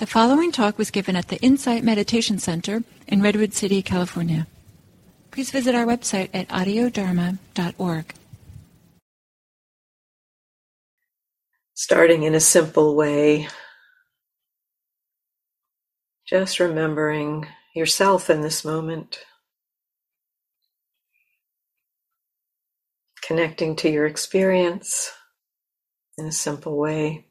The following talk was given at the Insight Meditation Center in Redwood City, California. Please visit our website at audiodharma.org. Starting in a simple way, just remembering yourself in this moment, connecting to your experience in a simple way.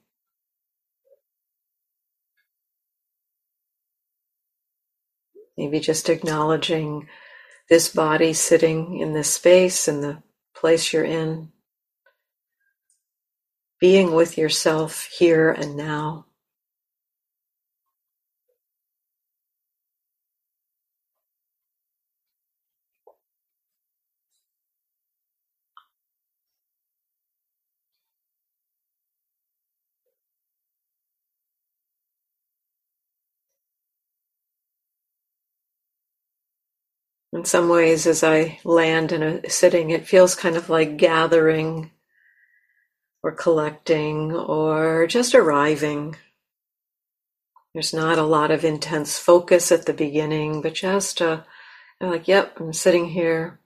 Maybe just acknowledging this body sitting in this space and the place you're in. Being with yourself here and now. In some ways, as I land in a sitting, it feels kind of like gathering or collecting or just arriving. There's not a lot of intense focus at the beginning, but just uh, like, yep, I'm sitting here.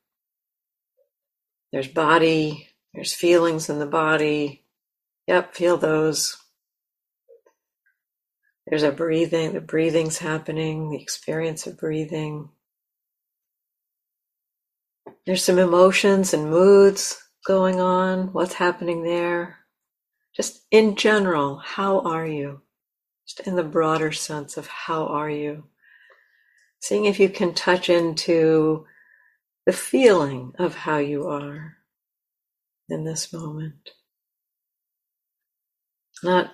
There's body, there's feelings in the body. Yep, feel those. There's a breathing, the breathing's happening, the experience of breathing. There's some emotions and moods going on. What's happening there? Just in general, how are you? Just in the broader sense of how are you? Seeing if you can touch into the feeling of how you are in this moment. Not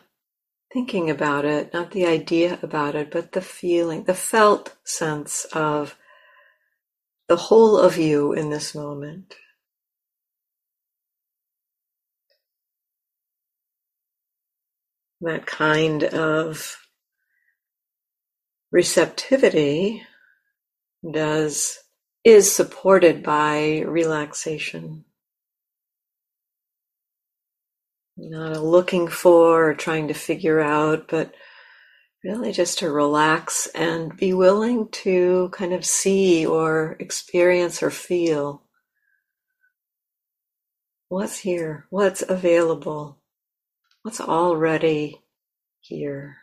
thinking about it, not the idea about it, but the feeling, the felt sense of the whole of you in this moment. That kind of receptivity does is supported by relaxation. Not looking for or trying to figure out, but Really just to relax and be willing to kind of see or experience or feel what's here, what's available, what's already here.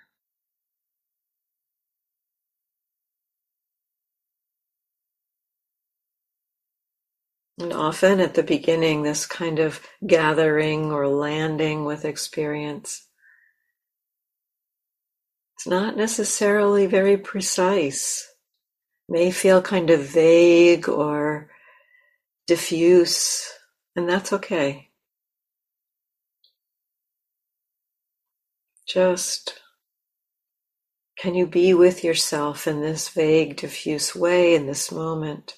And often at the beginning, this kind of gathering or landing with experience not necessarily very precise. May feel kind of vague or diffuse, and that's okay. Just can you be with yourself in this vague, diffuse way in this moment?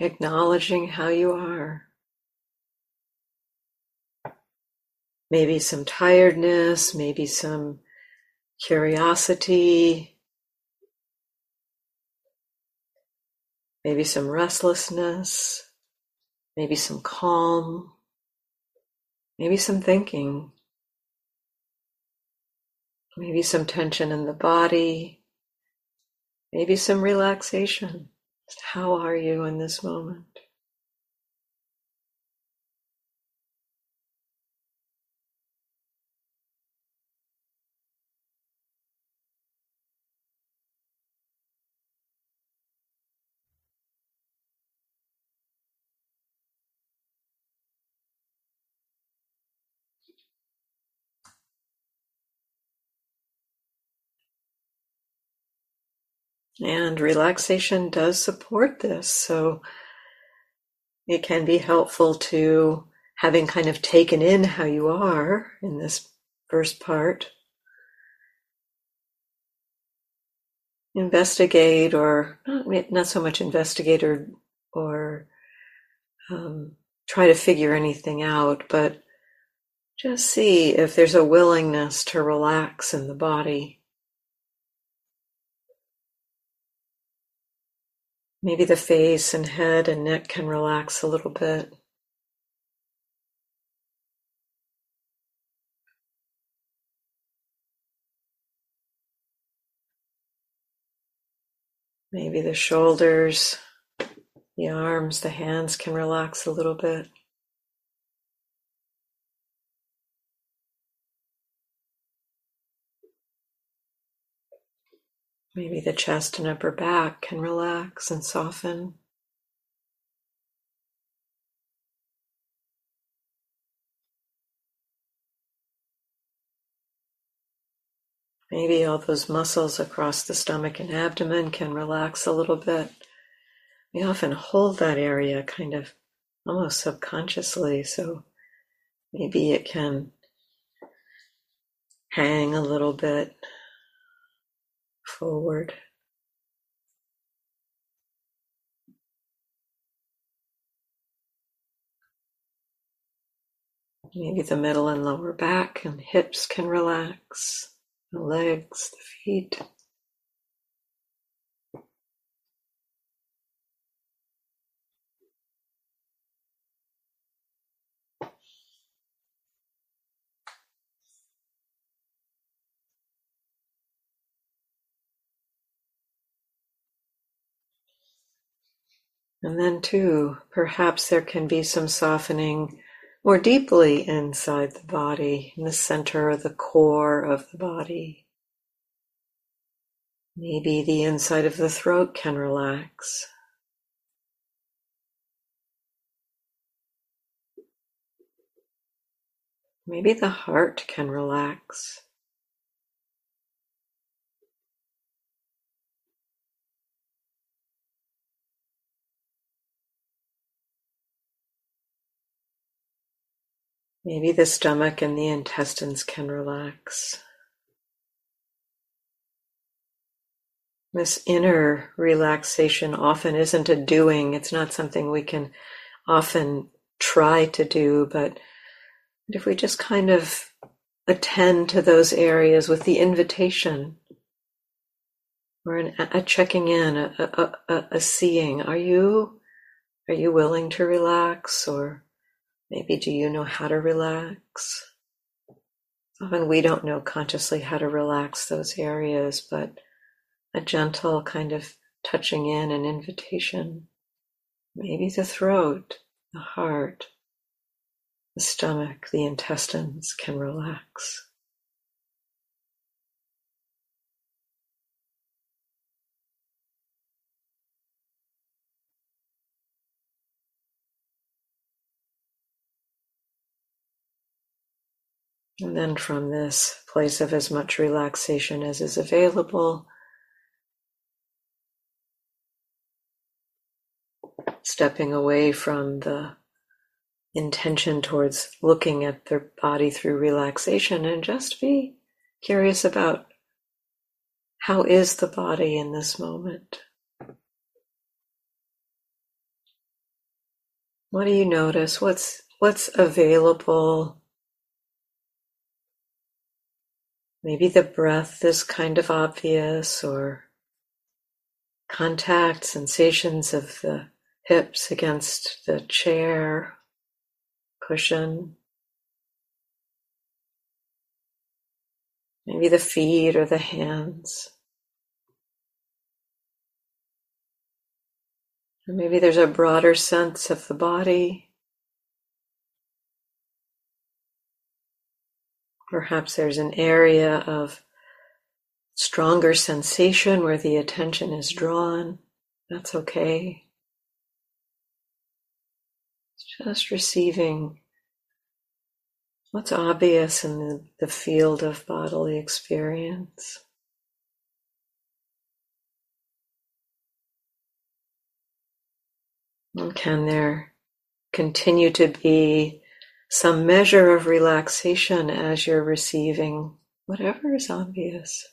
Acknowledging how you are. Maybe some tiredness, maybe some curiosity, maybe some restlessness, maybe some calm, maybe some thinking, maybe some tension in the body, maybe some relaxation. How are you in this moment? And relaxation does support this. So it can be helpful to having kind of taken in how you are in this first part. Investigate, or not, not so much investigate or, or um, try to figure anything out, but just see if there's a willingness to relax in the body. Maybe the face and head and neck can relax a little bit. Maybe the shoulders, the arms, the hands can relax a little bit. Maybe the chest and upper back can relax and soften. Maybe all those muscles across the stomach and abdomen can relax a little bit. We often hold that area kind of almost subconsciously, so maybe it can hang a little bit forward. Maybe the middle and lower back and hips can relax, the legs, the feet. And then, too, perhaps there can be some softening more deeply inside the body, in the center the core of the body. Maybe the inside of the throat can relax. Maybe the heart can relax. Maybe the stomach and the intestines can relax. This inner relaxation often isn't a doing, it's not something we can often try to do, but if we just kind of attend to those areas with the invitation or an, a checking in, a, a, a, a seeing, are you are you willing to relax or Maybe do you know how to relax? Often we don't know consciously how to relax those areas, but a gentle kind of touching in an invitation. Maybe the throat, the heart, the stomach, the intestines can relax. And then from this place of as much relaxation as is available, stepping away from the intention towards looking at their body through relaxation and just be curious about how is the body in this moment? What do you notice? What's what's available Maybe the breath is kind of obvious, or contact sensations of the hips against the chair, cushion. Maybe the feet or the hands. Maybe there's a broader sense of the body. Perhaps there's an area of stronger sensation where the attention is drawn. That's okay. Just receiving what's obvious in the, the field of bodily experience. And can there continue to be some measure of relaxation as you're receiving whatever is obvious.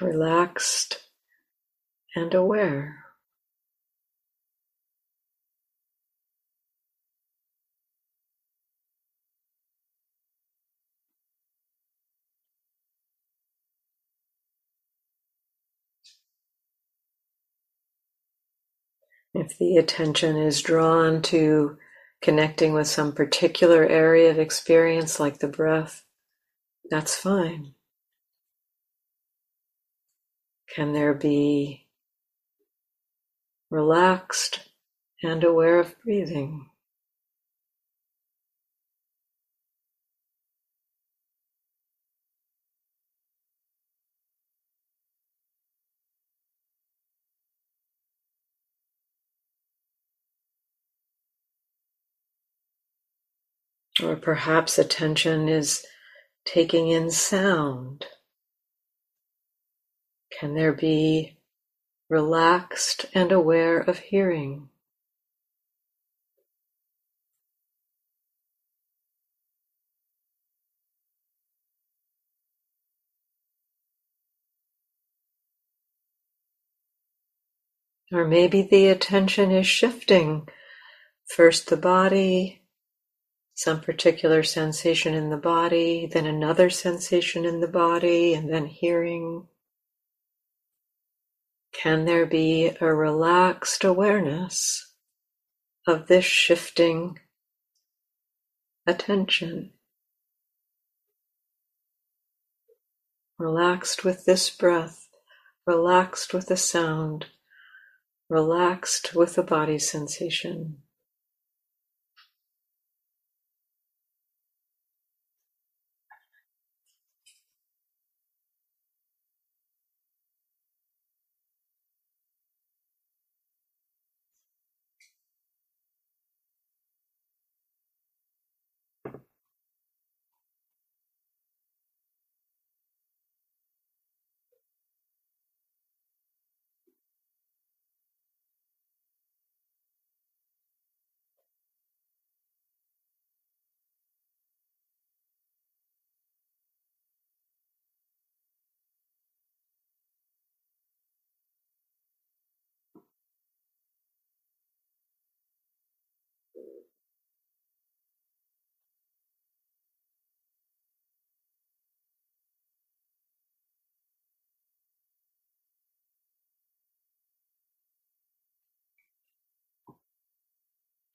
Relaxed and aware. If the attention is drawn to connecting with some particular area of experience, like the breath, that's fine. Can there be relaxed and aware of breathing? Or perhaps attention is taking in sound. Can there be relaxed and aware of hearing? Or maybe the attention is shifting. First the body, some particular sensation in the body, then another sensation in the body, and then hearing. Can there be a relaxed awareness of this shifting attention? Relaxed with this breath, relaxed with the sound, relaxed with the body sensation.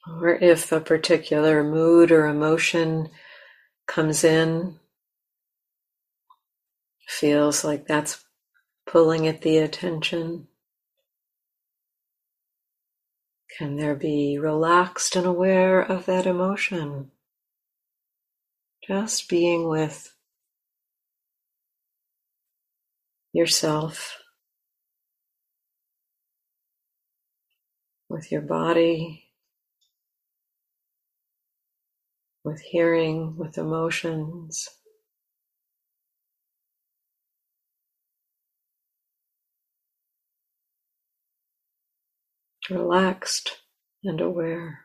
Or if a particular mood or emotion comes in, feels like that's pulling at the attention. Can there be relaxed and aware of that emotion? Just being with yourself, with your body, with hearing, with emotions. Relaxed and aware.